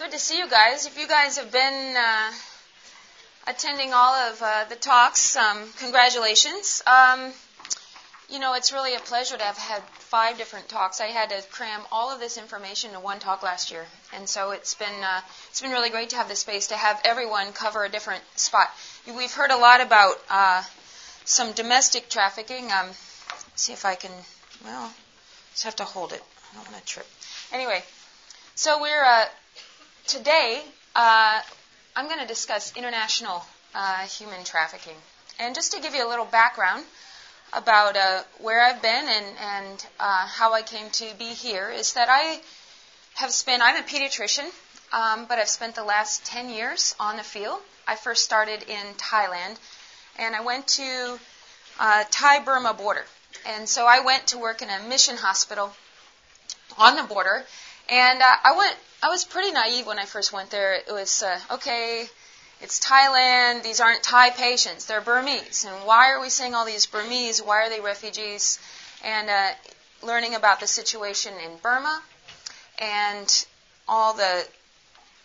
good to see you guys. If you guys have been uh, attending all of uh, the talks, um, congratulations. Um, you know, it's really a pleasure to have had five different talks. I had to cram all of this information into one talk last year, and so it's been uh, it's been really great to have the space to have everyone cover a different spot. We've heard a lot about uh, some domestic trafficking. Um, see if I can. Well, just have to hold it. I don't want to trip. Anyway, so we're uh, today. Uh, I'm going to discuss international uh, human trafficking, and just to give you a little background about uh, where I've been and, and uh, how I came to be here is that I have spent, I'm a pediatrician, um, but I've spent the last 10 years on the field. I first started in Thailand, and I went to uh, Thai Burma border. And so I went to work in a mission hospital on the border, and uh, I went. I was pretty naive when I first went there. It was uh, okay it's Thailand. These aren't Thai patients. They're Burmese. And why are we seeing all these Burmese? Why are they refugees? And uh, learning about the situation in Burma and all the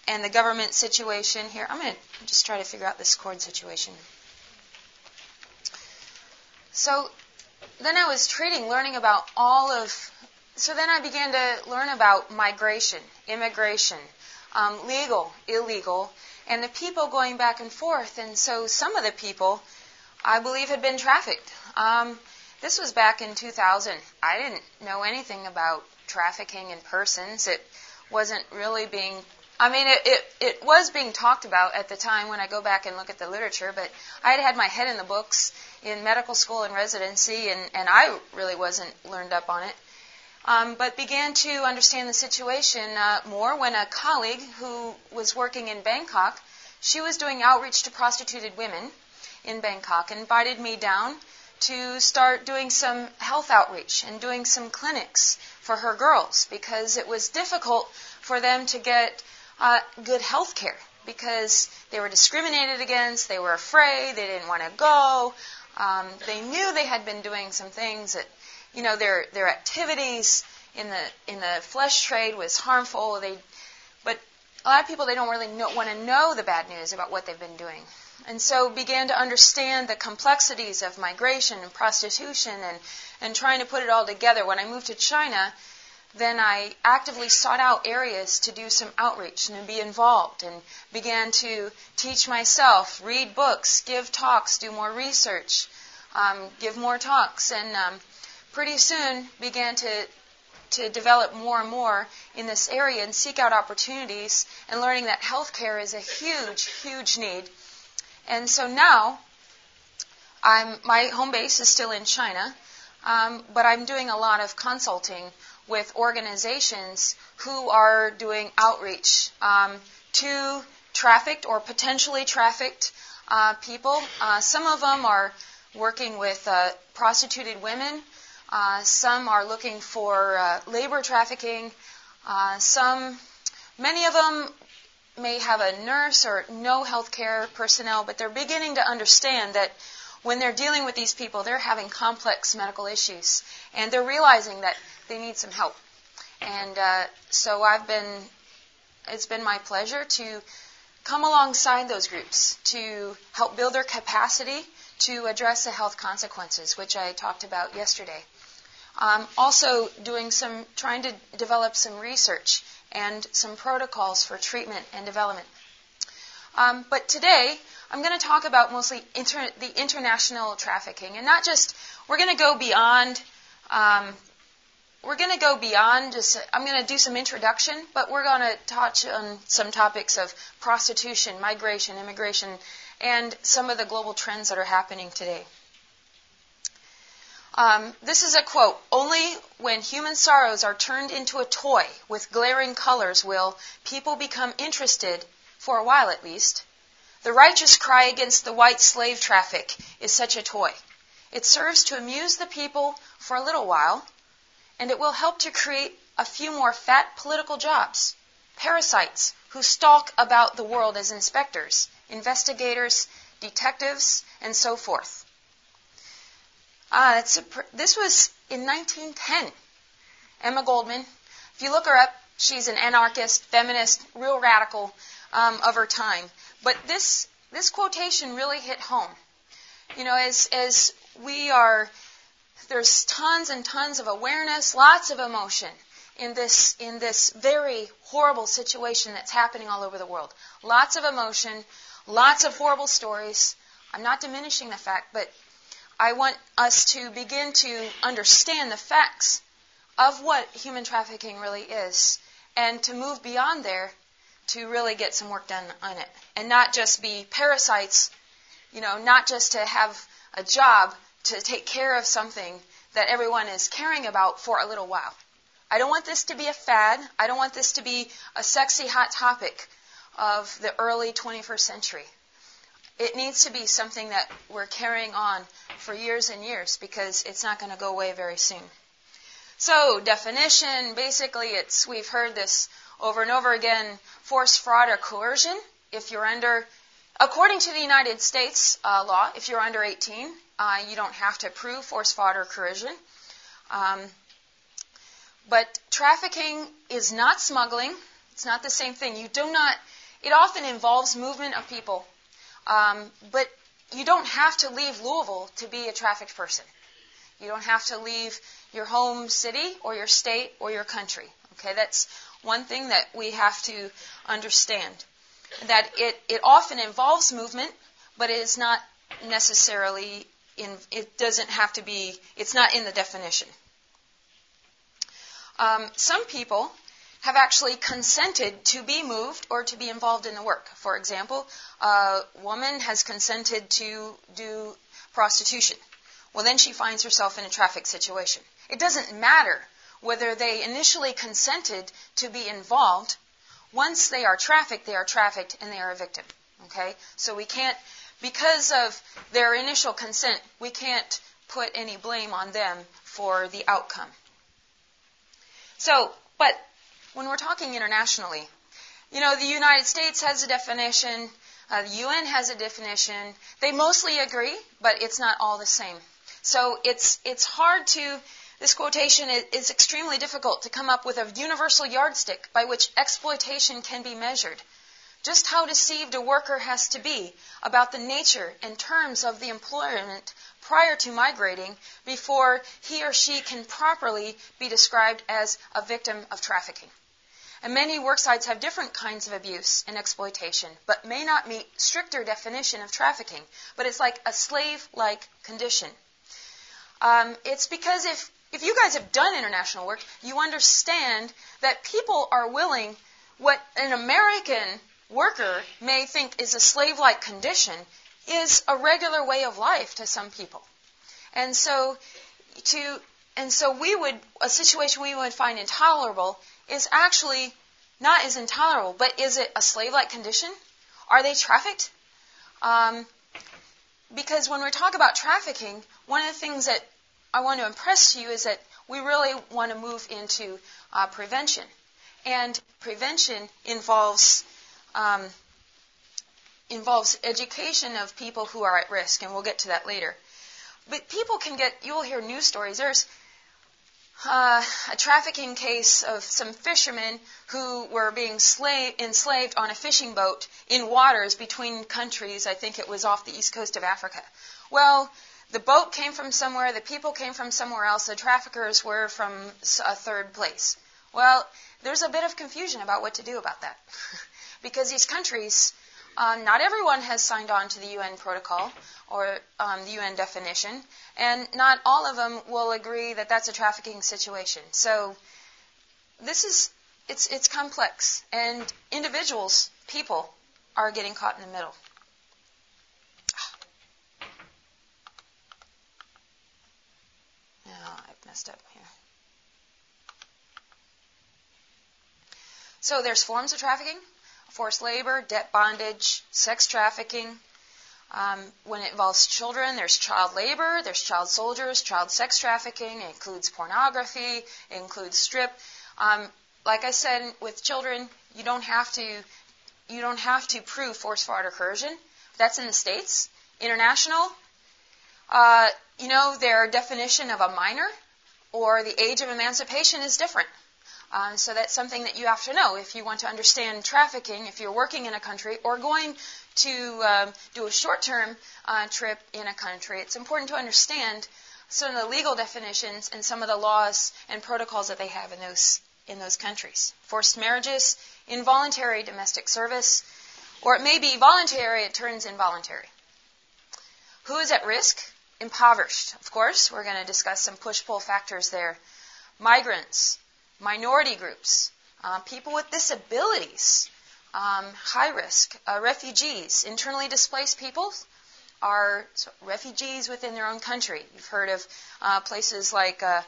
and the government situation here. I'm going to just try to figure out this cord situation. So then I was treating, learning about all of. So then I began to learn about migration, immigration, um, legal, illegal, and the people going back and forth. And so some of the people, I believe, had been trafficked. Um, this was back in 2000. I didn't know anything about trafficking in persons. It wasn't really being. I mean, it, it, it was being talked about at the time when I go back and look at the literature, but I had had my head in the books in medical school and residency, and, and I really wasn't learned up on it um, but began to understand the situation uh, more when a colleague who was working in Bangkok, she was doing outreach to prostituted women in Bangkok, invited me down to start doing some health outreach and doing some clinics for her girls because it was difficult for them to get uh, good health care because they were discriminated against, they were afraid, they didn't want to go. Um, they knew they had been doing some things that you know, their their activities in the in the flesh trade was harmful. They, but a lot of people they don't really know, want to know the bad news about what they've been doing, and so began to understand the complexities of migration and prostitution and and trying to put it all together. When I moved to China, then I actively sought out areas to do some outreach and be involved and began to teach myself, read books, give talks, do more research, um, give more talks, and um, pretty soon began to to develop more and more in this area and seek out opportunities and learning that healthcare is a huge, huge need. And so now, I'm my home base is still in China, um, but I'm doing a lot of consulting with organizations who are doing outreach um, to trafficked or potentially trafficked uh, people. Uh, some of them are working with uh, prostituted women some are looking for uh, labor trafficking. Uh, some, many of them may have a nurse or no healthcare personnel, but they're beginning to understand that when they're dealing with these people, they're having complex medical issues, and they're realizing that they need some help. And uh, so I've been, it's been my pleasure to come alongside those groups to help build their capacity to address the health consequences, which I talked about yesterday. Um, also, doing some, trying to develop some research and some protocols for treatment and development. Um, but today, I'm going to talk about mostly inter- the international trafficking, and not just. We're going to go beyond. Um, we're going to go beyond just. I'm going to do some introduction, but we're going to touch on some topics of prostitution, migration, immigration, and some of the global trends that are happening today. Um, this is a quote Only when human sorrows are turned into a toy with glaring colors will people become interested, for a while at least. The righteous cry against the white slave traffic is such a toy. It serves to amuse the people for a little while, and it will help to create a few more fat political jobs. Parasites who stalk about the world as inspectors, investigators, detectives, and so forth. Uh, a, this was in 1910. Emma Goldman. If you look her up, She's an anarchist, feminist, real radical um, of her time. But this this quotation really hit home. You know, as as we are, there's tons and tons of awareness, lots of emotion in this in this very horrible situation that's happening all over the world. Lots of emotion, lots of horrible stories. I'm not diminishing the fact, but I want us to begin to understand the facts of what human trafficking really is and to move beyond there to really get some work done on it and not just be parasites, you know, not just to have a job to take care of something that everyone is caring about for a little while. I don't want this to be a fad. I don't want this to be a sexy hot topic of the early 21st century. It needs to be something that we're carrying on for years and years because it's not going to go away very soon. So, definition, basically it's, we've heard this over and over again, force, fraud, or coercion. If you're under, according to the United States uh, law, if you're under 18, uh, you don't have to prove force, fraud, or coercion. Um, but trafficking is not smuggling. It's not the same thing. You do not, it often involves movement of people. Um, but you don't have to leave Louisville to be a trafficked person. You don't have to leave your home city or your state or your country. Okay, that's one thing that we have to understand. That it, it often involves movement, but it is not necessarily in, it doesn't have to be, it's not in the definition. Um, some people have actually consented to be moved or to be involved in the work. For example, a woman has consented to do prostitution. Well, then she finds herself in a traffic situation. It doesn't matter whether they initially consented to be involved. Once they are trafficked, they are trafficked and they are a victim. Okay? So we can't, because of their initial consent, we can't put any blame on them for the outcome. So, but when we're talking internationally, you know, the United States has a definition, uh, the UN has a definition. They mostly agree, but it's not all the same. So it's it's hard to this quotation is extremely difficult to come up with a universal yardstick by which exploitation can be measured. Just how deceived a worker has to be about the nature and terms of the employment prior to migrating before he or she can properly be described as a victim of trafficking. And many worksites have different kinds of abuse and exploitation, but may not meet stricter definition of trafficking. But it's like a slave-like condition. Um, it's because if if you guys have done international work, you understand that people are willing, what an American worker may think is a slave like condition is a regular way of life to some people. And so to and so we would a situation we would find intolerable is actually not as intolerable, but is it a slave like condition? Are they trafficked? Um, because when we talk about trafficking, one of the things that I want to impress to you is that we really want to move into uh, prevention. And prevention involves um, involves education of people who are at risk, and we'll get to that later. But people can get, you'll hear news stories. There's uh, a trafficking case of some fishermen who were being slave, enslaved on a fishing boat in waters between countries. I think it was off the east coast of Africa. Well, the boat came from somewhere, the people came from somewhere else, the traffickers were from a third place. Well, there's a bit of confusion about what to do about that. because these countries, um, not everyone has signed on to the UN protocol or um, the UN definition, and not all of them will agree that that's a trafficking situation. So this is it's it's complex, and individuals, people, are getting caught in the middle. Now I've messed up here. So there's forms of trafficking, forced labor, debt bondage, sex trafficking. Um, when it involves children, there's child labor, there's child soldiers, child sex trafficking. It includes pornography, it includes strip. Um, like I said, with children, you don't have to you don't have to prove force, fraud, or coercion. That's in the states. International, uh, you know, their definition of a minor or the age of emancipation is different. Um, so that's something that you have to know if you want to understand trafficking, if you're working in a country or going to um, do a short-term uh, trip in a country. It's important to understand some of the legal definitions and some of the laws and protocols that they have in those in those countries. Forced marriages, involuntary domestic service, or it may be voluntary, it turns involuntary. Who is at risk? Impoverished, of course. We're going to discuss some push pull factors there. Migrants, minority groups, uh, people with disabilities, um, high risk, uh, refugees, internally displaced people are refugees within their own country. You've heard of uh, places like uh,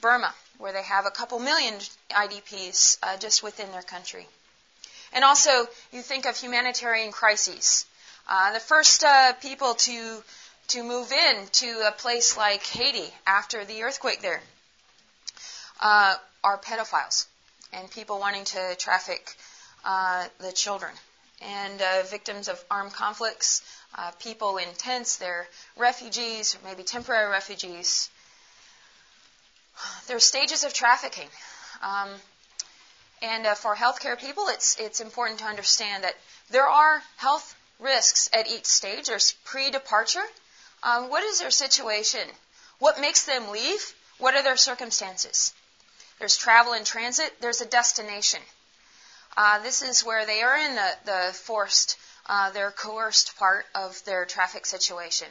Burma, where they have a couple million IDPs uh, just within their country. And also, you think of humanitarian crises. Uh, the first people to to move in to a place like Haiti after the earthquake there uh, are pedophiles and people wanting to traffic uh, the children. And uh, victims of armed conflicts, uh, people in tents, they're refugees, maybe temporary refugees. There are stages of trafficking. Um, and uh, for healthcare people, it's, it's important to understand that there are health risks at each stage. There's pre departure. Um, what is their situation? What makes them leave? What are their circumstances? There's travel and transit. There's a destination. Uh, this is where they are in the, the forced, uh, their coerced part of their traffic situation.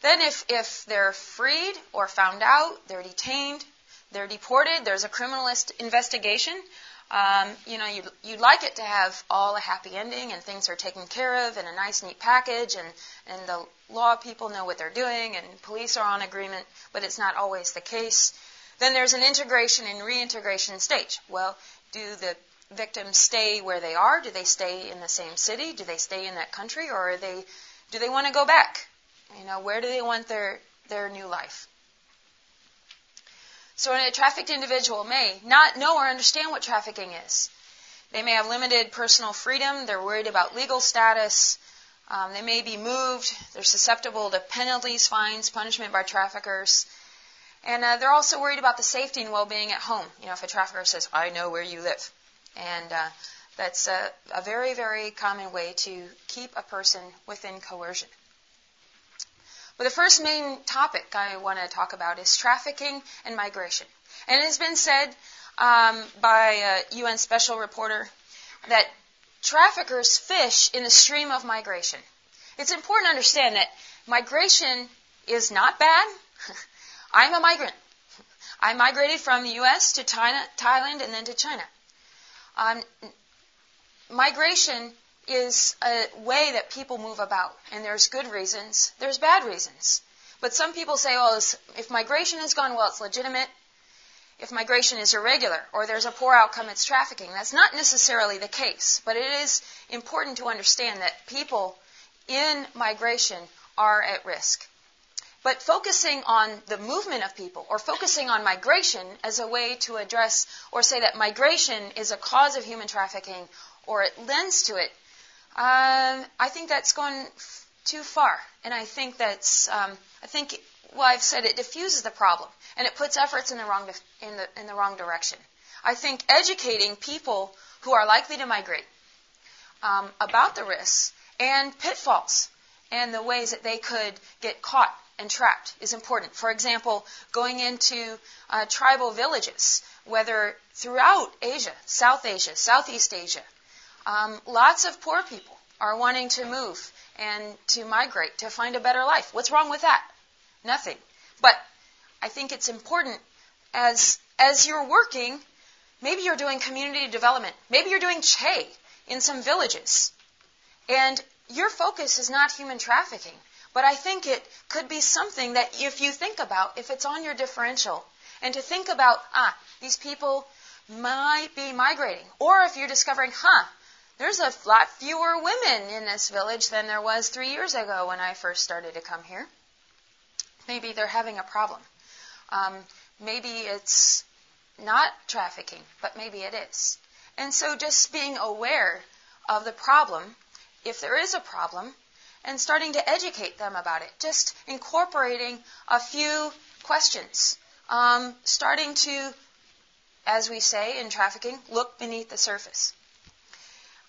Then, if, if they're freed or found out, they're detained, they're deported, there's a criminal investigation. Um, you know, you'd, you'd like it to have all a happy ending and things are taken care of in a nice, neat package and, and the law people know what they're doing and police are on agreement, but it's not always the case. Then there's an integration and reintegration stage. Well, do the victims stay where they are? Do they stay in the same city? Do they stay in that country, or they do they want to go back? You know, where do they want their their new life? So a trafficked individual may not know or understand what trafficking is. They may have limited personal freedom. They're worried about legal status. Um, they may be moved. They're susceptible to penalties, fines, punishment by traffickers. And uh, they're also worried about the safety and well-being at home. You know, if a trafficker says, "I know where you live," and uh, that's a, a very, very common way to keep a person within coercion. But the first main topic I want to talk about is trafficking and migration. And it has been said um, by a UN special reporter that traffickers fish in the stream of migration. It's important to understand that migration is not bad. I'm a migrant. I migrated from the U.S. to China, Thailand and then to China. Um, migration is a way that people move about, and there's good reasons, there's bad reasons. But some people say, well, if migration has gone well, it's legitimate. If migration is irregular or there's a poor outcome, it's trafficking. That's not necessarily the case, but it is important to understand that people in migration are at risk. But focusing on the movement of people or focusing on migration as a way to address or say that migration is a cause of human trafficking or it lends to it, um, I think that's gone f- too far. And I think that's, um, I think, well, I've said it diffuses the problem and it puts efforts in the wrong, in the, in the wrong direction. I think educating people who are likely to migrate um, about the risks and pitfalls and the ways that they could get caught and trapped is important. For example, going into uh, tribal villages, whether throughout Asia, South Asia, Southeast Asia, um, lots of poor people are wanting to move and to migrate to find a better life. What's wrong with that? Nothing. But I think it's important as as you're working, maybe you're doing community development, maybe you're doing CHE in some villages, and your focus is not human trafficking. But I think it could be something that if you think about, if it's on your differential, and to think about, ah, these people might be migrating. Or if you're discovering, huh, there's a lot fewer women in this village than there was three years ago when I first started to come here. Maybe they're having a problem. Um, maybe it's not trafficking, but maybe it is. And so just being aware of the problem, if there is a problem, and starting to educate them about it. Just incorporating a few questions. Um, starting to as we say in trafficking, look beneath the surface.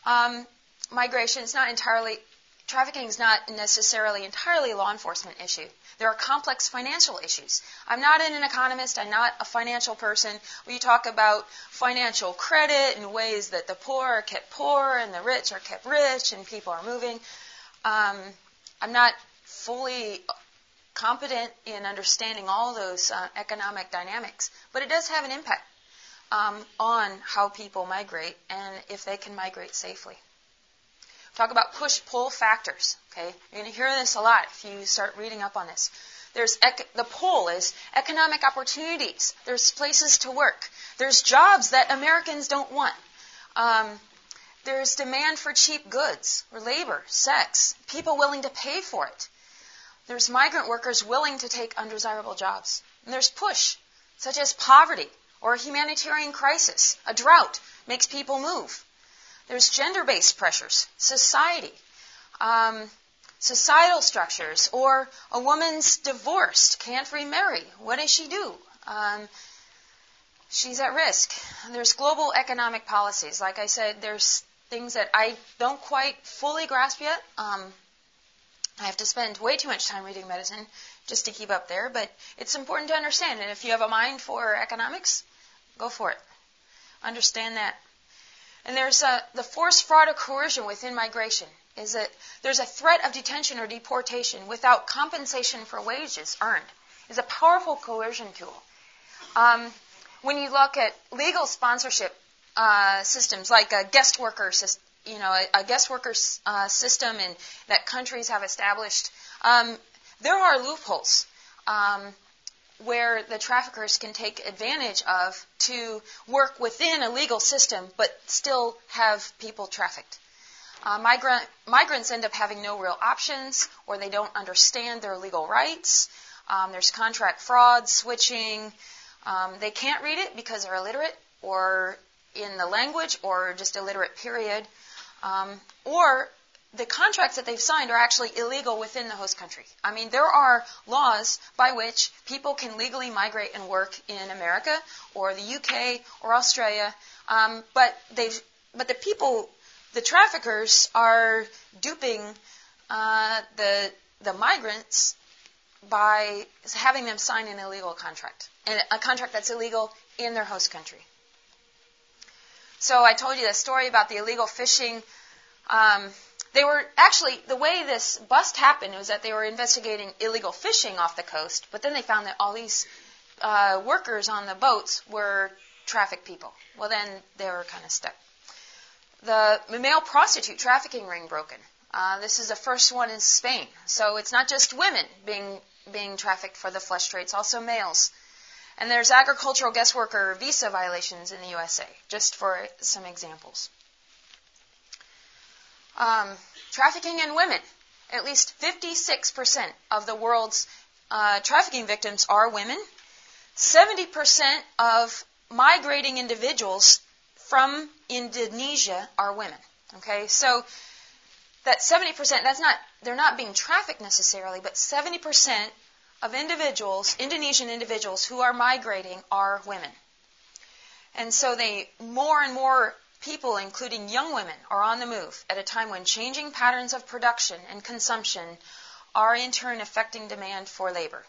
Um, migration is not entirely, trafficking is not necessarily entirely a law enforcement issue. There are complex financial issues. I'm not an economist, I'm not a financial person. We talk about financial credit and ways that the poor are kept poor and the rich are kept rich and people are moving. Um, I'm not fully competent in understanding all those uh, economic dynamics, but it does have an impact um, on how people migrate and if they can migrate safely. Talk about push-pull factors. Okay, you're going to hear this a lot if you start reading up on this. There's ec- the pull is economic opportunities. There's places to work. There's jobs that Americans don't want. Um, there's demand for cheap goods or labor, sex, people willing to pay for it. There's migrant workers willing to take undesirable jobs. And there's push, such as poverty or a humanitarian crisis. A drought makes people move. There's gender based pressures, society, um, societal structures, or a woman's divorced, can't remarry. What does she do? Um, she's at risk. There's global economic policies. Like I said, there's things that I don't quite fully grasp yet. Um, I have to spend way too much time reading medicine just to keep up there, but it's important to understand. And if you have a mind for economics, go for it. Understand that. And there's a, the force, fraud, or coercion within migration is that there's a threat of detention or deportation without compensation for wages earned. is a powerful coercion tool. Um, when you look at legal sponsorship uh, systems like a guest worker system, you know, a, a guest worker uh, system and that countries have established, um, there are loopholes um, where the traffickers can take advantage of to work within a legal system but still have people trafficked. Uh, migrant, migrants end up having no real options or they don't understand their legal rights. Um, there's contract fraud, switching. Um, they can't read it because they're illiterate or in the language or just illiterate, period. Um, or the contracts that they've signed are actually illegal within the host country. I mean, there are laws by which people can legally migrate and work in America or the UK or Australia, um, but they've but the people, the traffickers, are duping uh, the the migrants by having them sign an illegal contract, a contract that's illegal in their host country. So I told you the story about the illegal fishing. Um, they were actually the way this bust happened was that they were investigating illegal fishing off the coast, but then they found that all these uh, workers on the boats were traffic people. Well, then they were kind of stuck. The male prostitute trafficking ring broken. Uh, this is the first one in Spain. So it's not just women being being trafficked for the flesh trade; it's also males. And there's agricultural guest worker visa violations in the USA, just for some examples. Um, trafficking in women. At least 56% of the world's uh, trafficking victims are women. 70% of migrating individuals from Indonesia are women. Okay, so that 70%, that's not, they're not being trafficked necessarily, but 70% of individuals, Indonesian individuals who are migrating are women. And so they, more and more people, including young women, are on the move at a time when changing patterns of production and consumption are in turn affecting demand for labor.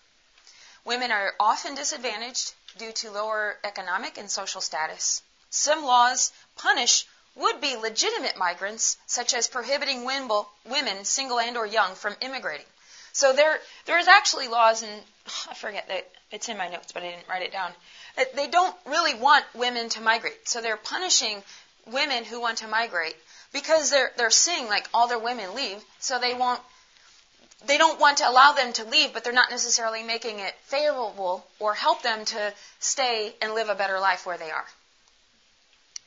Women are often disadvantaged due to lower economic and social status. Some laws punish would-be legitimate migrants, such as prohibiting women, single and or young, from immigrating. So there, there is actually laws, and I forget that it's in my notes, but I didn't write it down. That they don't really want women to migrate, so they're punishing women who want to migrate because they're they're seeing like all their women leave, so they won't. They don't want to allow them to leave, but they're not necessarily making it favorable or help them to stay and live a better life where they are.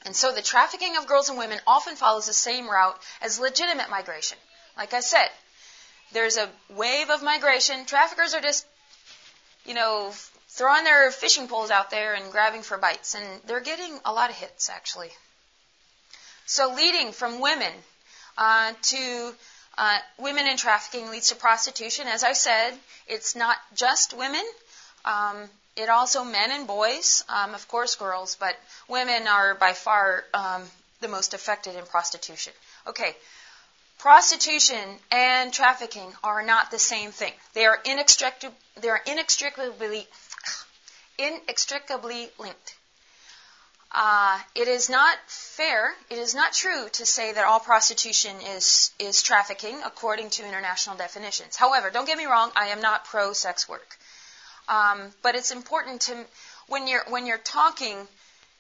And so the trafficking of girls and women often follows the same route as legitimate migration. Like I said, there's a wave of migration. Traffickers are just, you know, throwing their fishing poles out there and grabbing for bites, and they're getting a lot of hits actually. So leading from women uh, to uh, women in trafficking leads to prostitution. As I said, it's not just women. Um, it also men and boys, um, of course girls, but women are by far um, the most affected in prostitution. Okay, prostitution and trafficking are not the same thing. They are inextricably, they are inextricably, inextricably linked. Uh, it is not fair, it is not true to say that all prostitution is, is trafficking according to international definitions. However, don't get me wrong, I am not pro sex work. Um, but it's important to, when you're, when you're talking,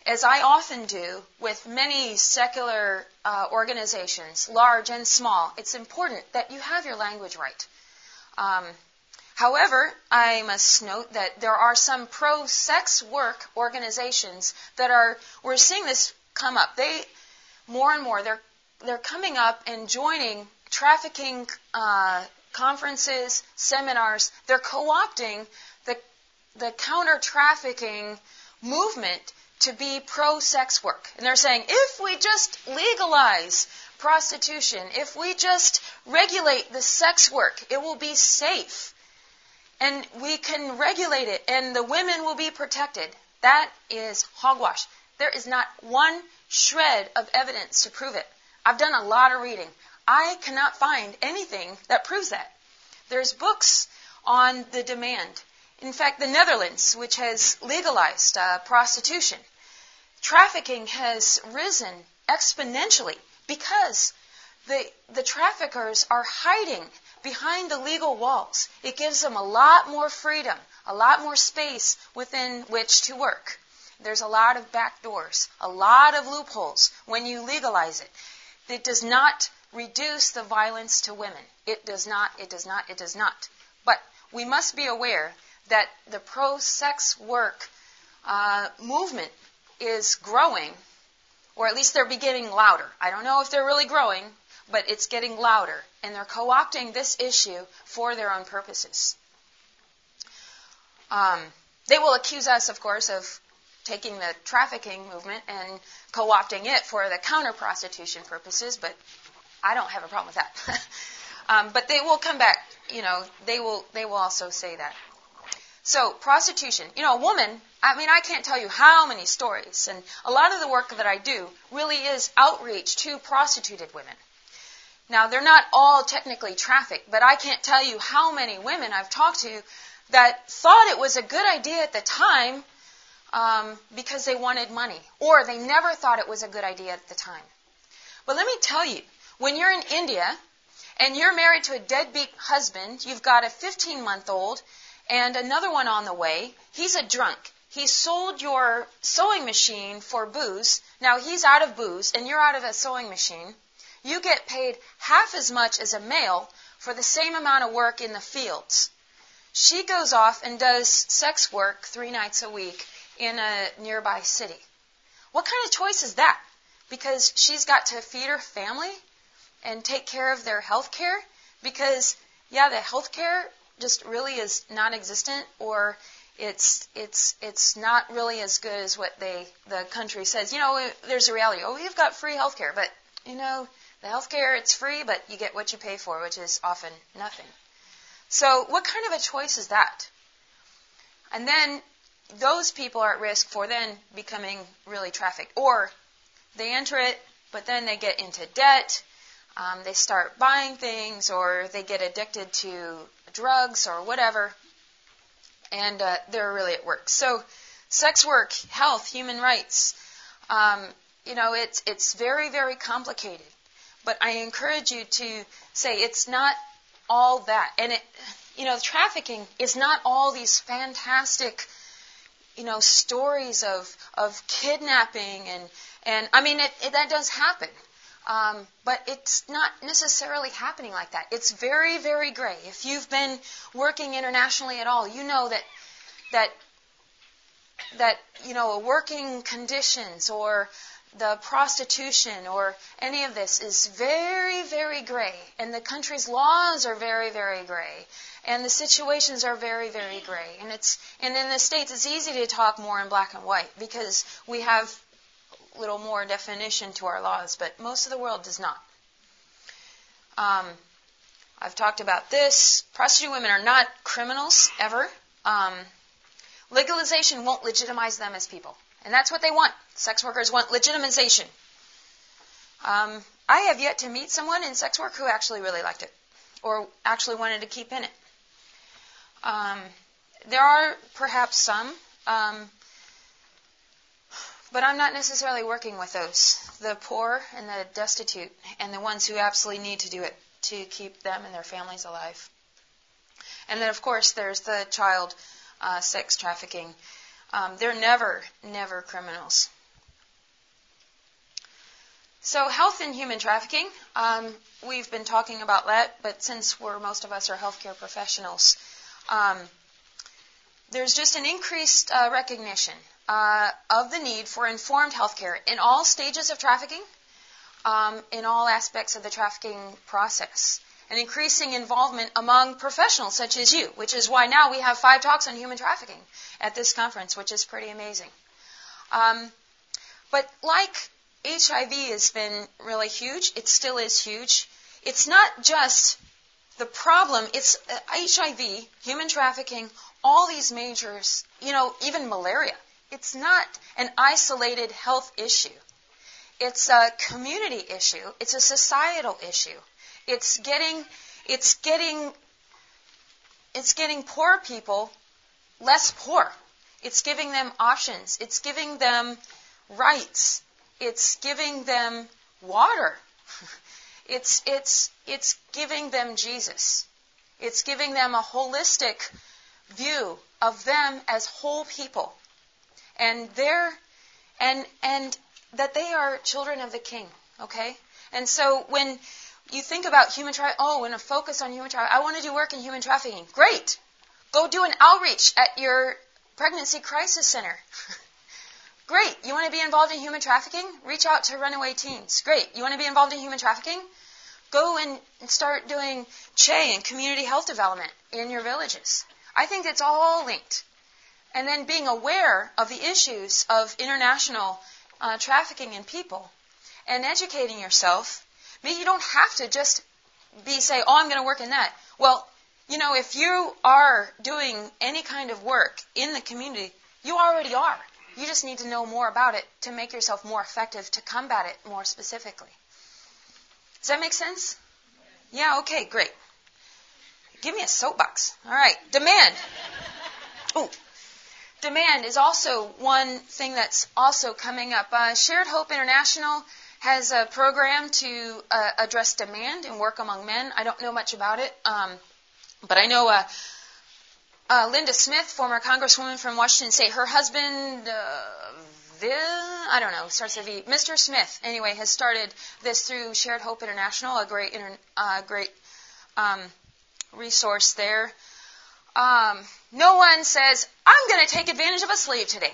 as I often do with many secular uh, organizations, large and small, it's important that you have your language right. Um, However, I must note that there are some pro sex work organizations that are, we're seeing this come up. They, more and more, they're, they're coming up and joining trafficking uh, conferences, seminars. They're co opting the, the counter trafficking movement to be pro sex work. And they're saying if we just legalize prostitution, if we just regulate the sex work, it will be safe and we can regulate it, and the women will be protected. That is hogwash. There is not one shred of evidence to prove it. I've done a lot of reading. I cannot find anything that proves that. There's books on the demand. In fact, the Netherlands, which has legalized uh, prostitution, trafficking has risen exponentially because the, the traffickers are hiding behind the legal walls. It gives them a lot more freedom, a lot more space within which to work. There's a lot of back doors, a lot of loopholes when you legalize it. It does not reduce the violence to women. It does not, it does not, it does not. But we must be aware that the pro sex work uh, movement is growing, or at least they're beginning louder. I don't know if they're really growing, but it's getting louder, and they're co opting this issue for their own purposes. Um, they will accuse us, of course, of taking the trafficking movement and co opting it for the counter prostitution purposes, but I don't have a problem with that. um, but they will come back, you know, they will, they will also say that. So, prostitution. You know, a woman, I mean, I can't tell you how many stories, and a lot of the work that I do really is outreach to prostituted women. Now, they're not all technically trafficked, but I can't tell you how many women I've talked to that thought it was a good idea at the time um, because they wanted money, or they never thought it was a good idea at the time. But let me tell you, when you're in India and you're married to a deadbeat husband, you've got a 15 month old and another one on the way, he's a drunk. He sold your sewing machine for booze. Now he's out of booze and you're out of a sewing machine you get paid half as much as a male for the same amount of work in the fields. She goes off and does sex work three nights a week in a nearby city. What kind of choice is that? Because she's got to feed her family and take care of their health care? Because, yeah, the health care just really is non existent or it's it's it's not really as good as what they the country says. You know, there's a reality. Oh, we've got free health care, but you know, the healthcare, it's free, but you get what you pay for, which is often nothing. So, what kind of a choice is that? And then those people are at risk for then becoming really trafficked. Or they enter it, but then they get into debt, um, they start buying things, or they get addicted to drugs or whatever, and uh, they're really at work. So, sex work, health, human rights, um, you know, it's it's very very complicated. But I encourage you to say it's not all that. And it, you know, trafficking is not all these fantastic, you know, stories of, of kidnapping and, and I mean, it, it, that does happen. Um, but it's not necessarily happening like that. It's very, very gray. If you've been working internationally at all, you know that that that you know working conditions or the prostitution or any of this is very, very gray. And the country's laws are very, very gray. And the situations are very, very gray. And it's and in the States it's easy to talk more in black and white because we have little more definition to our laws, but most of the world does not. Um, I've talked about this. Prostitute women are not criminals ever. Um, Legalization won't legitimize them as people. And that's what they want. Sex workers want legitimization. Um, I have yet to meet someone in sex work who actually really liked it or actually wanted to keep in it. Um, there are perhaps some, um, but I'm not necessarily working with those the poor and the destitute and the ones who absolutely need to do it to keep them and their families alive. And then, of course, there's the child uh, sex trafficking. Um, they're never, never criminals. So, health and human trafficking. Um, we've been talking about that, but since we're most of us are healthcare professionals, um, there's just an increased uh, recognition uh, of the need for informed healthcare in all stages of trafficking, um, in all aspects of the trafficking process. An increasing involvement among professionals such as you, which is why now we have five talks on human trafficking at this conference, which is pretty amazing. Um, but like HIV has been really huge, it still is huge. It's not just the problem, it's uh, HIV, human trafficking, all these majors, you know, even malaria. It's not an isolated health issue. It's a community issue. It's a societal issue. It's getting, it's getting, it's getting poor people less poor. It's giving them options. It's giving them rights. It's giving them water. It's, it's, it's giving them Jesus. It's giving them a holistic view of them as whole people. And they're, and, and that they are children of the King, okay? And so when you think about human trafficking, oh, and a focus on human trafficking, I want to do work in human trafficking. Great! Go do an outreach at your pregnancy crisis center. Great. You want to be involved in human trafficking? Reach out to runaway teens. Great. You want to be involved in human trafficking? Go and start doing CHE and community health development in your villages. I think it's all linked. And then being aware of the issues of international uh, trafficking in people and educating yourself. Maybe you don't have to just be say, "Oh, I'm going to work in that." Well, you know, if you are doing any kind of work in the community, you already are. You just need to know more about it to make yourself more effective to combat it more specifically. Does that make sense? Yeah, okay, great. Give me a soapbox. All right, demand. Oh, demand is also one thing that's also coming up. Uh, Shared Hope International has a program to uh, address demand and work among men. I don't know much about it, um, but I know uh, uh, Linda Smith, former Congresswoman from Washington State, her husband, uh, I don't know, starts with V. Mr. Smith, anyway, has started this through Shared Hope International, a great, inter, uh, great um, resource there. Um, no one says, I'm going to take advantage of a slave today.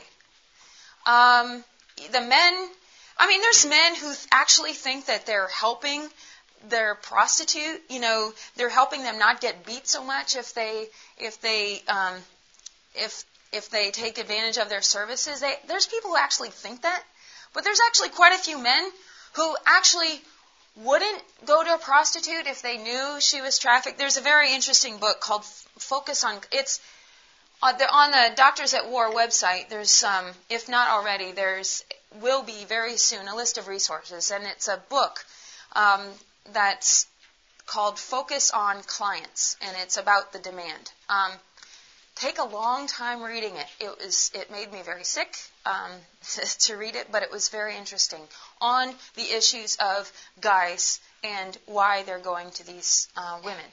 Um, the men, I mean, there's men who actually think that they're helping their prostitute, you know, they're helping them not get beat so much if they if they um, if if they take advantage of their services. They, there's people who actually think that, but there's actually quite a few men who actually wouldn't go to a prostitute if they knew she was trafficked. There's a very interesting book called Focus on it's on the, on the Doctors at War website. There's um, if not already, there's will be very soon a list of resources, and it's a book um, that's called Focus on Clients, and it's about the demand. Um, take a long time reading it. It was it made me very sick um, to read it, but it was very interesting on the issues of guys and why they're going to these uh, women.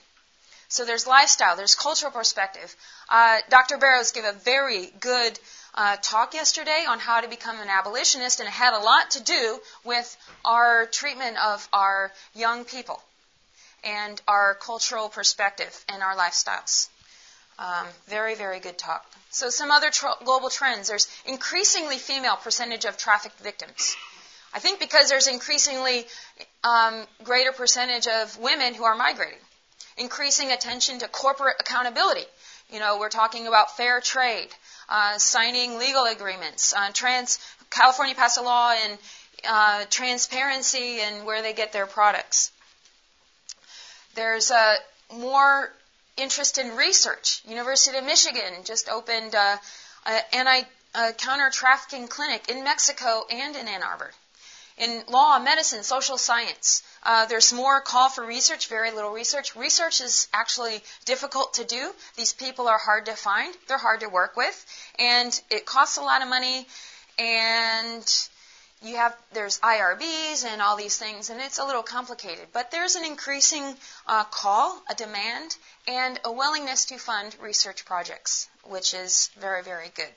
So there's lifestyle, there's cultural perspective. Uh, Dr. Barrows gave a very good uh, talk yesterday on how to become an abolitionist, and it had a lot to do with our treatment of our young people and our cultural perspective and our lifestyles. Um, very, very good talk. So some other tr- global trends. There's increasingly female percentage of trafficked victims. I think because there's increasingly um, greater percentage of women who are migrating. Increasing attention to corporate accountability. You know, we're talking about fair trade, uh, signing legal agreements. Uh, trans California passed a law in uh, transparency and where they get their products. There's a more interest in research. University of Michigan just opened uh, uh, anti counter trafficking clinic in Mexico and in Ann Arbor. In law, medicine, social science, uh, there's more call for research, very little research. Research is actually difficult to do. These people are hard to find, they're hard to work with, and it costs a lot of money, and you have there's IRBs and all these things, and it's a little complicated. But there's an increasing uh, call, a demand, and a willingness to fund research projects, which is very, very good.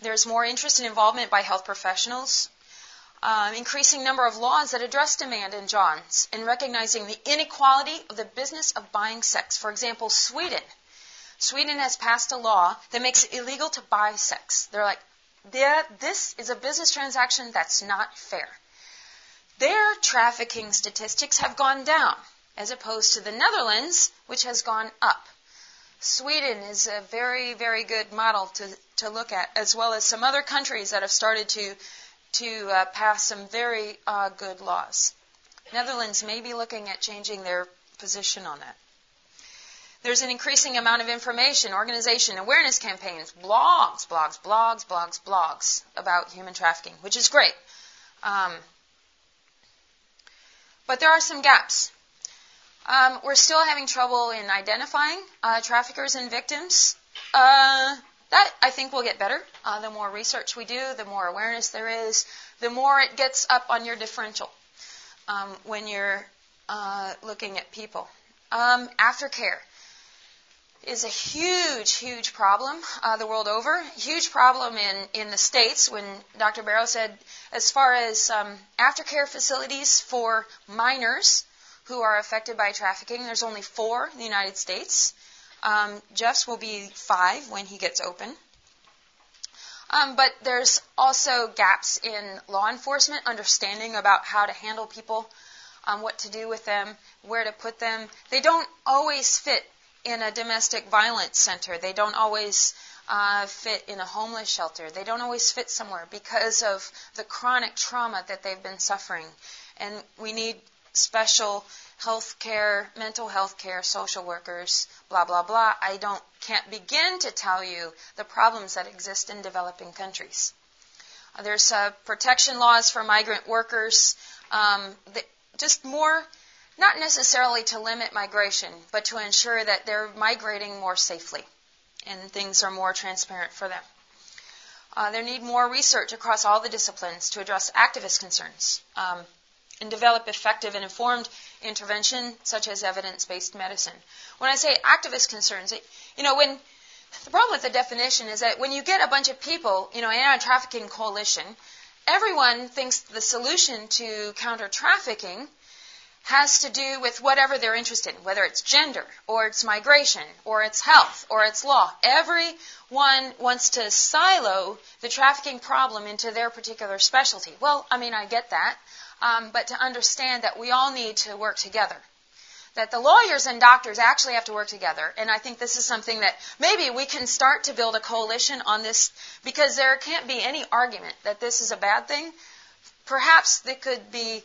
There's more interest and involvement by health professionals, um, increasing number of laws that address demand and John's and recognizing the inequality of the business of buying sex. For example, Sweden. Sweden has passed a law that makes it illegal to buy sex. They're like, this is a business transaction that's not fair. Their trafficking statistics have gone down, as opposed to the Netherlands, which has gone up. Sweden is a very, very good model to, to look at, as well as some other countries that have started to, to uh, pass some very uh, good laws. Netherlands may be looking at changing their position on that. There's an increasing amount of information, organization, awareness campaigns, blogs, blogs, blogs, blogs, blogs about human trafficking, which is great. Um, but there are some gaps. Um, we're still having trouble in identifying uh, traffickers and victims. Uh, that I think will get better. Uh, the more research we do, the more awareness there is, the more it gets up on your differential um, when you're uh, looking at people. Um, aftercare is a huge, huge problem uh, the world over. Huge problem in, in the States when Dr. Barrow said, as far as um, aftercare facilities for minors who are affected by trafficking, there's only four in the United States. Um, Jeff's will be five when he gets open. Um, but there's also gaps in law enforcement, understanding about how to handle people, um, what to do with them, where to put them. They don't always fit in a domestic violence center. They don't always uh, fit in a homeless shelter. They don't always fit somewhere because of the chronic trauma that they've been suffering. And we need special health care, mental health care, social workers, blah, blah, blah. I don't, can't begin to tell you the problems that exist in developing countries. There's uh, protection laws for migrant workers, um, just more not necessarily to limit migration, but to ensure that they're migrating more safely and things are more transparent for them. Uh, there need more research across all the disciplines to address activist concerns um, and develop effective and informed intervention, such as evidence-based medicine. When I say activist concerns, it, you know, when the problem with the definition is that when you get a bunch of people, you know, anti trafficking coalition, everyone thinks the solution to counter trafficking has to do with whatever they're interested in, whether it's gender, or it's migration, or it's health, or it's law. Everyone wants to silo the trafficking problem into their particular specialty. Well, I mean, I get that, um, but to understand that we all need to work together. That the lawyers and doctors actually have to work together, and I think this is something that maybe we can start to build a coalition on this because there can't be any argument that this is a bad thing. Perhaps there could be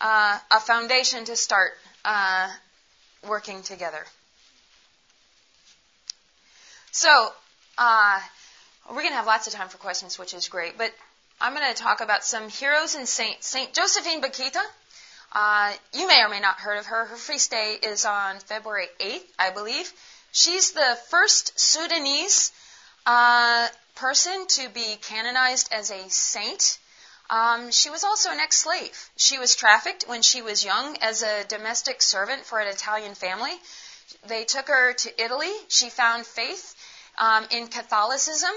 uh, a foundation to start uh, working together. So, uh, we're going to have lots of time for questions, which is great. But I'm going to talk about some heroes and saints. Saint Josephine Bakhita. Uh, you may or may not heard of her. Her feast day is on February 8th, I believe. She's the first Sudanese uh, person to be canonized as a saint. Um, she was also an ex-slave. She was trafficked when she was young as a domestic servant for an Italian family. They took her to Italy. She found faith um, in Catholicism,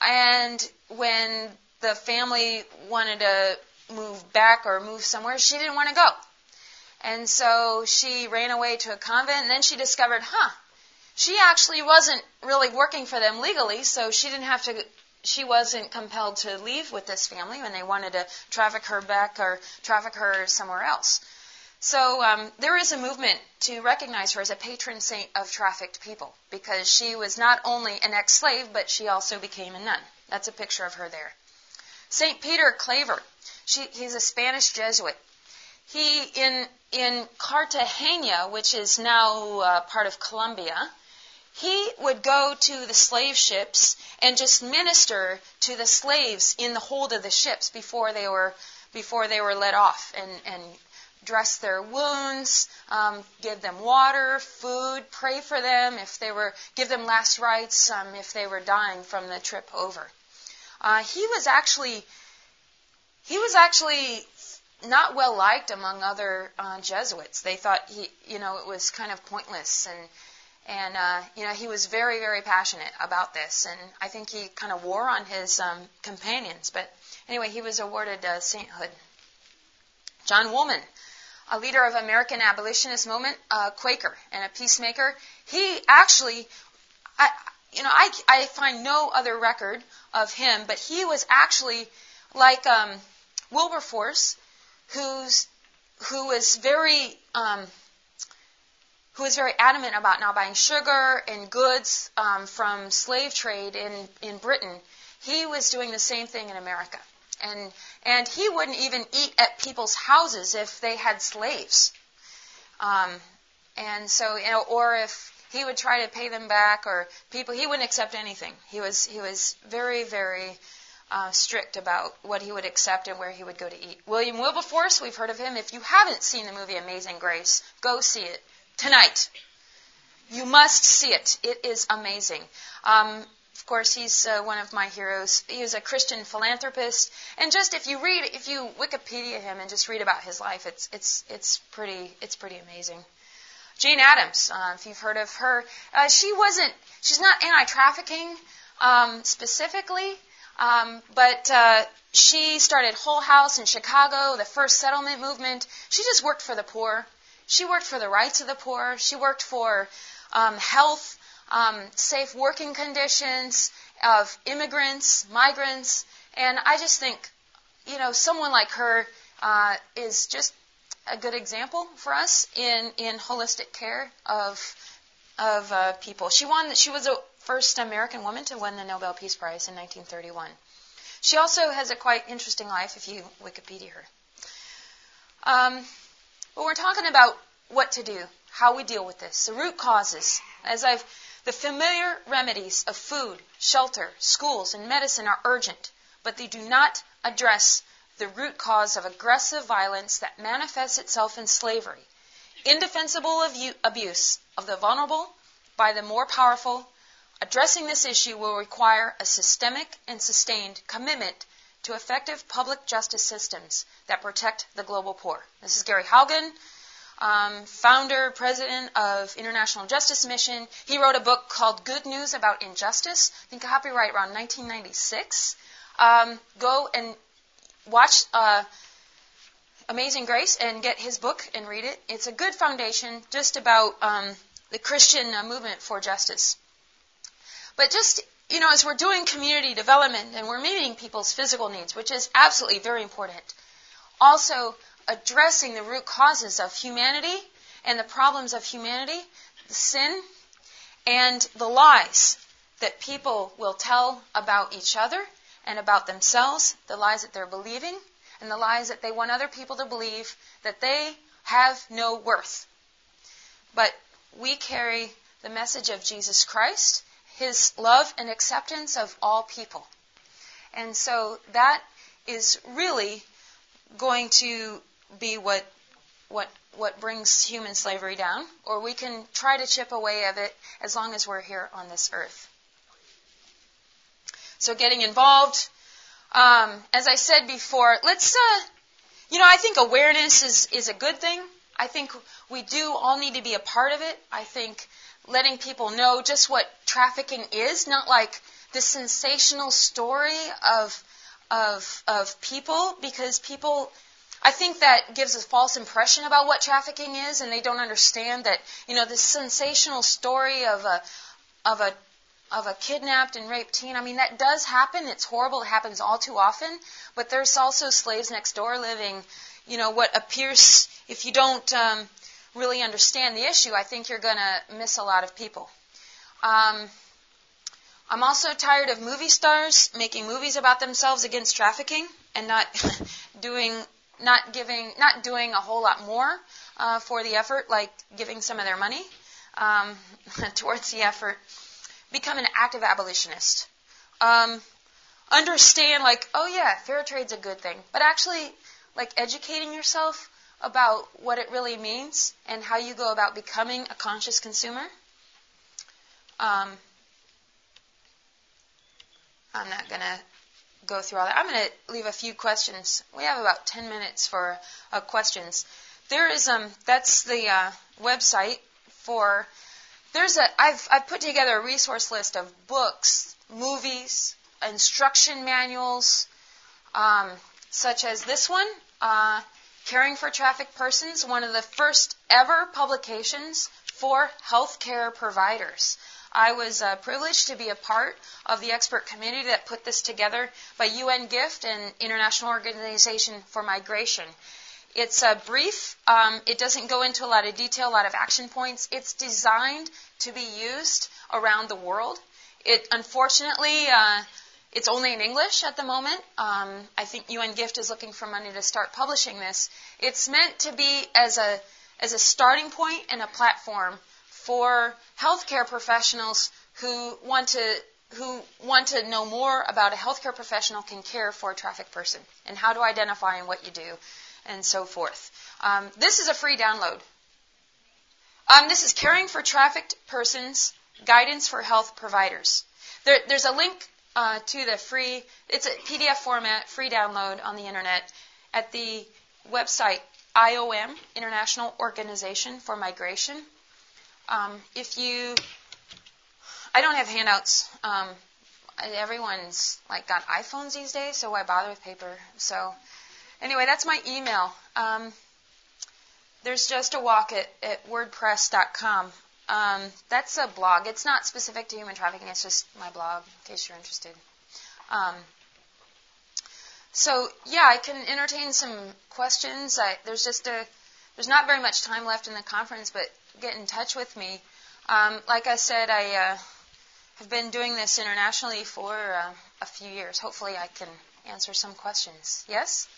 and when the family wanted to move back or move somewhere, she didn't want to go. And so she ran away to a convent, and then she discovered, huh, she actually wasn't really working for them legally, so she didn't have to she wasn't compelled to leave with this family when they wanted to traffic her back or traffic her somewhere else. So um, there is a movement to recognize her as a patron saint of trafficked people because she was not only an ex-slave, but she also became a nun. That's a picture of her there. Saint Peter Claver, she, he's a Spanish Jesuit. He in in Cartagena, which is now uh, part of Colombia, he would go to the slave ships and just minister to the slaves in the hold of the ships before they were before they were let off and, and dress their wounds, um, give them water, food, pray for them if they were, give them last rites um, if they were dying from the trip over. Uh, he was actually, he was actually not well liked among other uh, Jesuits. They thought he, you know, it was kind of pointless and. And uh, you know he was very, very passionate about this, and I think he kind of wore on his um, companions. But anyway, he was awarded uh, sainthood. John Woolman, a leader of American abolitionist movement, a Quaker and a peacemaker. He actually, I, you know, I, I find no other record of him, but he was actually like um, Wilberforce, who's who was very um, who was very adamant about not buying sugar and goods um, from slave trade in in Britain. He was doing the same thing in America. And, and he wouldn't even eat at people's houses if they had slaves. Um, and so, you know, or if he would try to pay them back or people, he wouldn't accept anything. He was, he was very, very uh, strict about what he would accept and where he would go to eat. William Wilberforce, we've heard of him. If you haven't seen the movie Amazing Grace, go see it tonight. You must see it. It is amazing. Um, of course, he's uh, one of my heroes. He was a Christian philanthropist, and just if you read, if you Wikipedia him and just read about his life, it's it's it's pretty it's pretty amazing. Jane Addams, uh, if you've heard of her, uh, she wasn't she's not anti-trafficking um, specifically, um, but uh, she started Hull House in Chicago, the first settlement movement. She just worked for the poor. She worked for the rights of the poor. She worked for um, health um, safe working conditions of immigrants, migrants, and I just think, you know, someone like her uh, is just a good example for us in, in holistic care of of uh, people. She won. She was the first American woman to win the Nobel Peace Prize in 1931. She also has a quite interesting life if you Wikipedia her. Um, but we're talking about what to do, how we deal with this, the root causes. As I've the familiar remedies of food, shelter, schools, and medicine are urgent, but they do not address the root cause of aggressive violence that manifests itself in slavery. Indefensible abuse of the vulnerable by the more powerful. Addressing this issue will require a systemic and sustained commitment to effective public justice systems that protect the global poor. This is Gary Haugen, um, founder, president of International Justice Mission. He wrote a book called Good News About Injustice, I think copyright around 1996. Um, go and watch uh, Amazing Grace and get his book and read it. It's a good foundation just about um, the Christian uh, movement for justice. But just you know, as we're doing community development and we're meeting people's physical needs, which is absolutely very important, also addressing the root causes of humanity and the problems of humanity, the sin, and the lies that people will tell about each other and about themselves, the lies that they're believing, and the lies that they want other people to believe that they have no worth. But we carry the message of Jesus Christ, his love and acceptance of all people. And so that is really going to be what what what brings human slavery down, or we can try to chip away at it as long as we're here on this earth. So getting involved, um, as I said before, let's uh, you know I think awareness is is a good thing. I think we do all need to be a part of it. I think letting people know just what trafficking is, not like the sensational story of of of people, because people I think that gives a false impression about what trafficking is, and they don't understand that you know this sensational story of a of a of a kidnapped and raped teen. I mean, that does happen. It's horrible. It happens all too often. But there's also slaves next door living. You know what appears if you don't um, really understand the issue, I think you're going to miss a lot of people. Um, I'm also tired of movie stars making movies about themselves against trafficking and not doing not giving, not doing a whole lot more uh, for the effort, like giving some of their money. um, towards the effort. Become an active abolitionist. Um, understand, like, oh yeah, fair trade's a good thing, but actually, like, educating yourself about what it really means and how you go about becoming a conscious consumer. Um, I'm not going to go through all that. I'm going to leave a few questions. We have about 10 minutes for uh, questions. There is um that's the uh, website for there's a I've I've put together a resource list of books, movies, instruction manuals, um, such as this one, uh, Caring for Trafficked Persons, one of the first ever publications for healthcare providers. I was uh, privileged to be a part of the expert committee that put this together by UN Gift and International Organization for Migration. It's uh, brief. Um, it doesn't go into a lot of detail, a lot of action points. It's designed to be used around the world. It unfortunately uh, it's only in English at the moment. Um, I think UN Gift is looking for money to start publishing this. It's meant to be as a as a starting point and a platform for healthcare professionals who want to who want to know more about a healthcare professional can care for a trafficked person and how to identify and what you do and so forth. Um, this is a free download. Um, this is Caring for Trafficked Persons Guidance for Health Providers. There, there's a link uh, to the free, it's a PDF format, free download on the internet at the website IOM, International Organization for Migration. Um, if you, I don't have handouts. Um, everyone's like got iPhones these days, so why bother with paper? So, anyway, that's my email. Um, there's just a walk at, at WordPress.com. Um, that's a blog. It's not specific to human trafficking. It's just my blog, in case you're interested. Um, so yeah, I can entertain some questions. I, there's just a there's not very much time left in the conference, but get in touch with me. Um, like I said, I uh, have been doing this internationally for uh, a few years. Hopefully, I can answer some questions. Yes.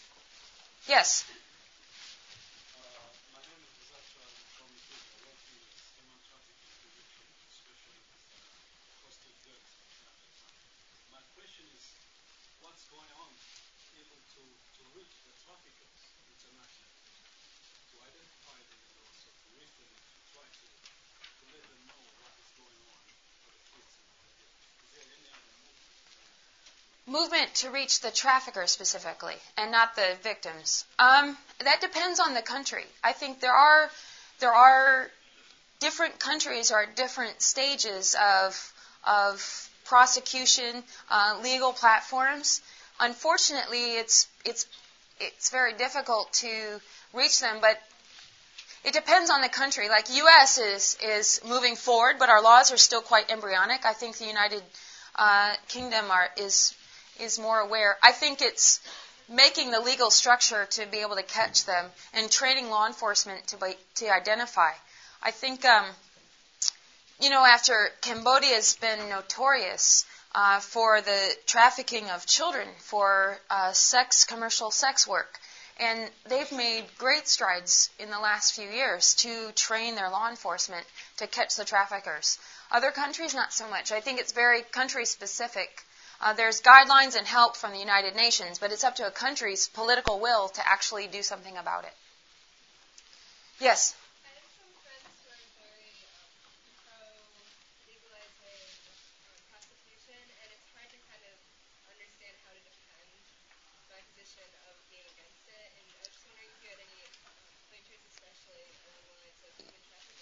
Yes. movement to reach the trafficker specifically and not the victims? Um, that depends on the country. I think there are there are different countries are at different stages of of prosecution, uh, legal platforms. Unfortunately, it's it's it's very difficult to reach them, but it depends on the country. Like U.S. is is moving forward, but our laws are still quite embryonic. I think the United uh, Kingdom are, is is more aware. I think it's making the legal structure to be able to catch them and training law enforcement to be, to identify. I think, um, you know, after Cambodia has been notorious uh, for the trafficking of children for uh, sex, commercial sex work. And they've made great strides in the last few years to train their law enforcement to catch the traffickers. Other countries, not so much. I think it's very country specific uh, there's guidelines and help from the United Nations, but it's up to a country's political will to actually do something about it. Yes?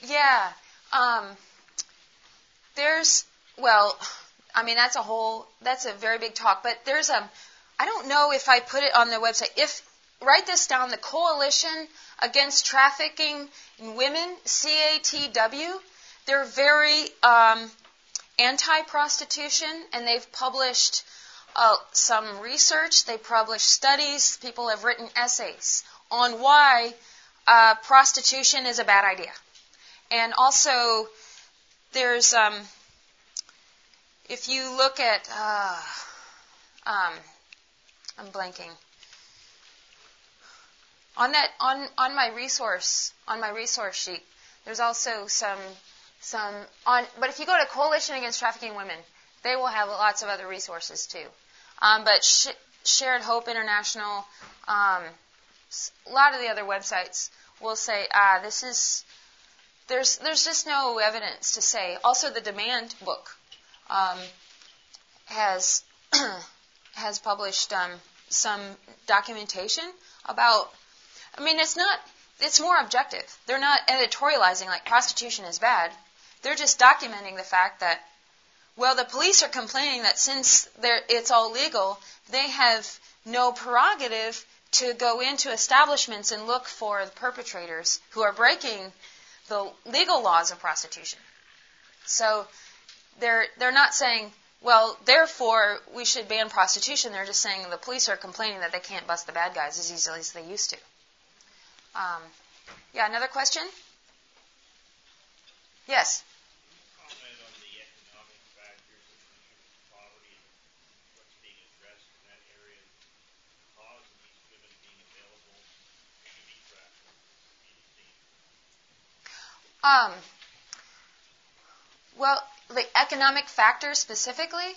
Yeah. Um, there's, well, I mean, that's a whole, that's a very big talk. But there's a, I don't know if I put it on the website. If, write this down, the Coalition Against Trafficking in Women, CATW, they're very um, anti-prostitution, and they've published uh, some research. They publish studies. People have written essays on why uh, prostitution is a bad idea. And also, there's um, if you look at, uh, um, I'm blanking. On that, on on my resource, on my resource sheet, there's also some some on. But if you go to Coalition Against Trafficking Women, they will have lots of other resources too. Um, but Sh- Shared Hope International, um, a lot of the other websites will say, ah, this is there's there's just no evidence to say. Also, the Demand book um, has has published um, some documentation about. I mean, it's not. It's more objective. They're not editorializing like prostitution is bad. They're just documenting the fact that, well, the police are complaining that since it's all legal, they have no prerogative to go into establishments and look for the perpetrators who are breaking the legal laws of prostitution. So they're they're not saying, well, therefore we should ban prostitution. They're just saying the police are complaining that they can't bust the bad guys as easily as they used to. Um, yeah, another question? Yes. Um, well, the economic factors specifically.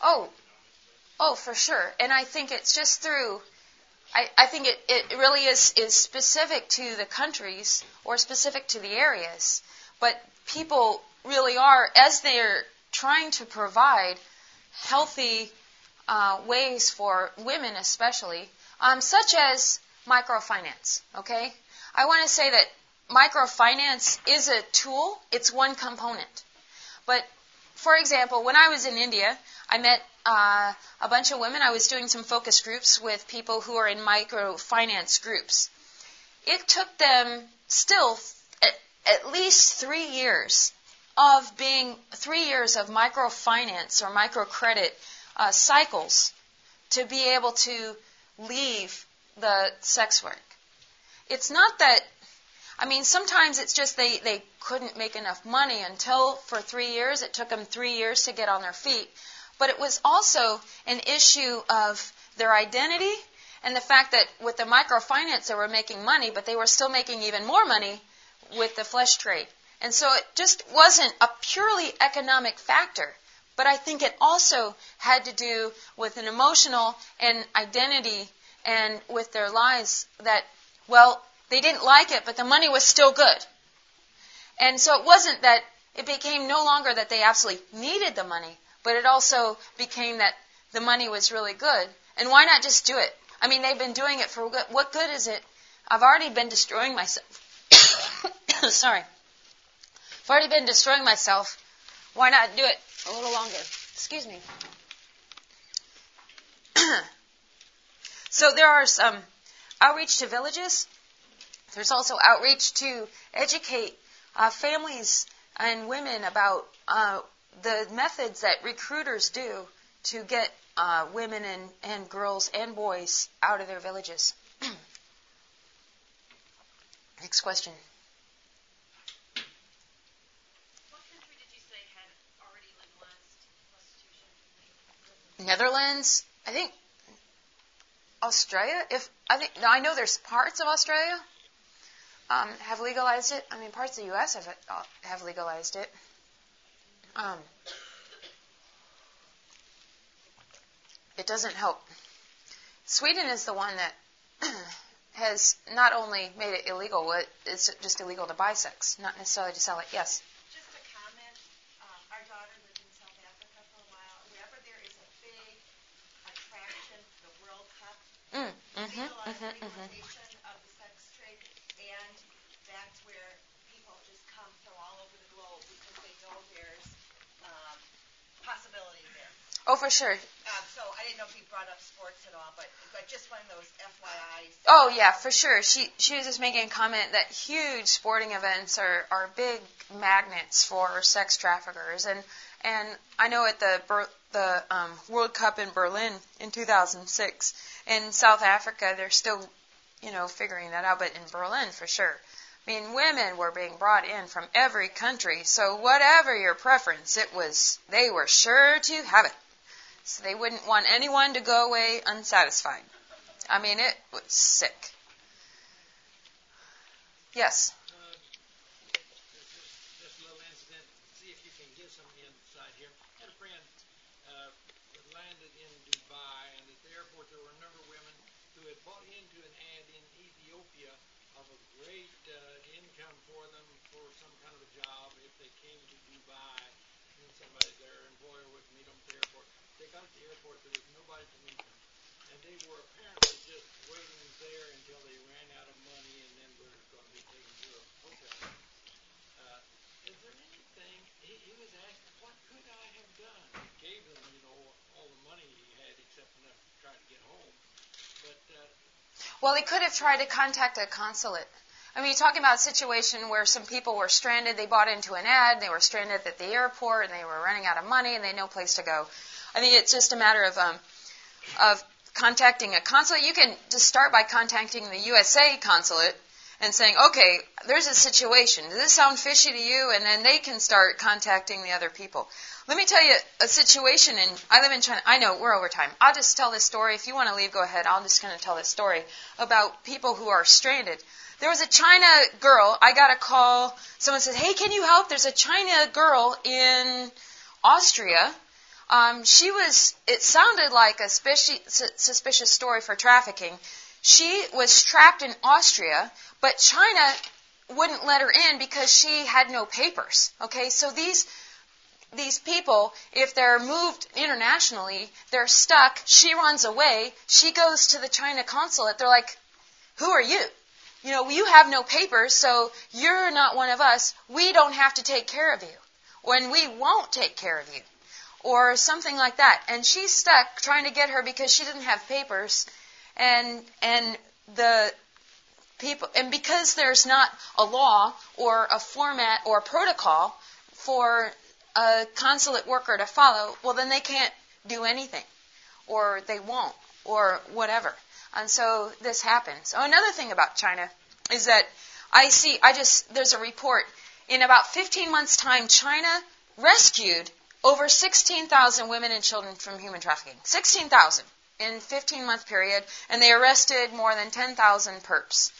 Oh, oh, for sure. And I think it's just through. I, I think it, it really is is specific to the countries or specific to the areas, but people really are as they're trying to provide healthy uh, ways for women, especially, um, such as microfinance. Okay, I want to say that microfinance is a tool; it's one component. But for example, when I was in India, I met uh, a bunch of women. I was doing some focus groups with people who are in microfinance groups. It took them still at, at least three years of being three years of microfinance or microcredit uh, cycles to be able to leave the sex work. It's not that, I mean, sometimes it's just they, they couldn't make enough money until for three years. It took them three years to get on their feet. But it was also an issue of their identity and the fact that with the microfinance they were making money, but they were still making even more money with the flesh trade. And so it just wasn't a purely economic factor. But I think it also had to do with an emotional and identity and with their lives that, well, they didn't like it, but the money was still good. And so it wasn't that it became no longer that they absolutely needed the money, but it also became that the money was really good. And why not just do it? I mean, they've been doing it for what good is it? I've already been destroying myself. Sorry. I've already been destroying myself. Why not do it a little longer. Excuse me. so there are some outreach to villages. There's also outreach to educate uh, families and women about uh, the methods that recruiters do to get uh, women and, and girls and boys out of their villages. Next question. Netherlands, I think Australia. If I think I know there's parts of Australia um, have legalized it. I mean, parts of the U.S. have uh, have legalized it. Um, it doesn't help. Sweden is the one that has not only made it illegal, it's just illegal to buy sex, not necessarily to sell it. Yes. mm-hmm, mm-hmm, mm-hmm. of the sex trade, and that's where people just come from all over the globe because they know there's um, possibility there. Oh, for sure. Um, so I didn't know if you brought up sports at all, but but just one of those FYIs. Oh yeah, for sure. She she was just making a comment that huge sporting events are are big magnets for sex traffickers, and and I know at the the um, World Cup in Berlin in 2006 in South Africa, they're still, you know, figuring that out, but in Berlin for sure. I mean, women were being brought in from every country, so whatever your preference, it was, they were sure to have it. So they wouldn't want anyone to go away unsatisfied. I mean, it was sick. Yes. Uh, just a little incident. See if you can get some insight here. I had a friend uh, landed in Dubai, and at the airport there were a number of women who had bought into an ad in Ethiopia of a great uh, income for them for some kind of a job if they came to Dubai. And somebody, their employer would meet them at the airport. They got to the airport, there was nobody to meet them. And they were apparently just waiting there until they ran out of money and then were going to be taken to a hotel. Uh, is there anything, he, he was asked, what could I have done? He gave them, you know, all the money he had except enough to try to get home. But uh, Well, he could have tried to contact a consulate. I mean, you're talking about a situation where some people were stranded. They bought into an ad. They were stranded at the airport, and they were running out of money, and they had no place to go. I think it's just a matter of um, of contacting a consulate. You can just start by contacting the USA consulate and saying, "Okay, there's a situation. Does this sound fishy to you?" And then they can start contacting the other people. Let me tell you a situation. And I live in China. I know we're over time. I'll just tell this story. If you want to leave, go ahead. I'm just going to tell this story about people who are stranded. There was a China girl. I got a call. Someone said, "Hey, can you help? There's a China girl in Austria." Um, she was. It sounded like a speci- su- suspicious story for trafficking. She was trapped in Austria, but China wouldn't let her in because she had no papers. Okay, so these these people, if they're moved internationally, they're stuck. She runs away. She goes to the China consulate. They're like, "Who are you? You know, you have no papers, so you're not one of us. We don't have to take care of you, when we won't take care of you." Or something like that. And she's stuck trying to get her because she didn't have papers and and the people and because there's not a law or a format or a protocol for a consulate worker to follow, well then they can't do anything or they won't or whatever. And so this happens. Oh, another thing about China is that I see I just there's a report in about 15 months time China rescued over 16,000 women and children from human trafficking. 16,000 in 15 month period and they arrested more than 10,000 perps.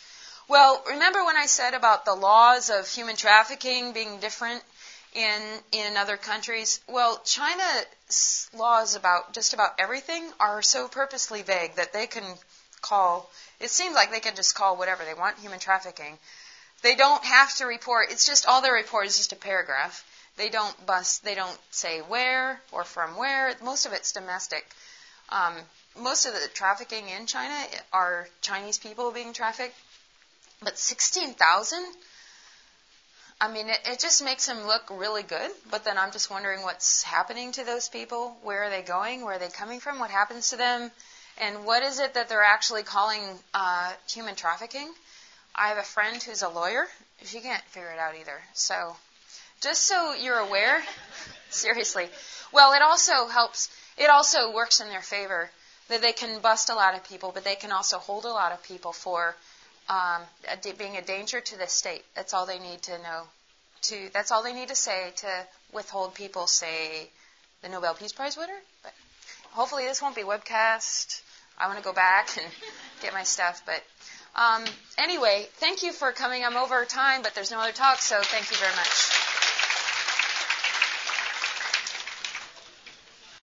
Well, remember when I said about the laws of human trafficking being different in in other countries? Well, China's laws about just about everything are so purposely vague that they can call it seems like they can just call whatever they want human trafficking. They don't have to report. It's just all they report is just a paragraph. They don't bust. They don't say where or from where. Most of it's domestic. Um, most of the trafficking in China are Chinese people being trafficked. But 16,000? I mean, it, it just makes them look really good. But then I'm just wondering what's happening to those people. Where are they going? Where are they coming from? What happens to them? And what is it that they're actually calling uh, human trafficking? I have a friend who's a lawyer. She can't figure it out either. So, just so you're aware, seriously. Well, it also helps, it also works in their favor that they can bust a lot of people, but they can also hold a lot of people for um, being a danger to the state. That's all they need to know. To that's all they need to say to withhold people, say the Nobel Peace Prize winner. But hopefully this won't be webcast. I want to go back and get my stuff. But um, anyway, thank you for coming. I'm over time, but there's no other talk, so thank you very much.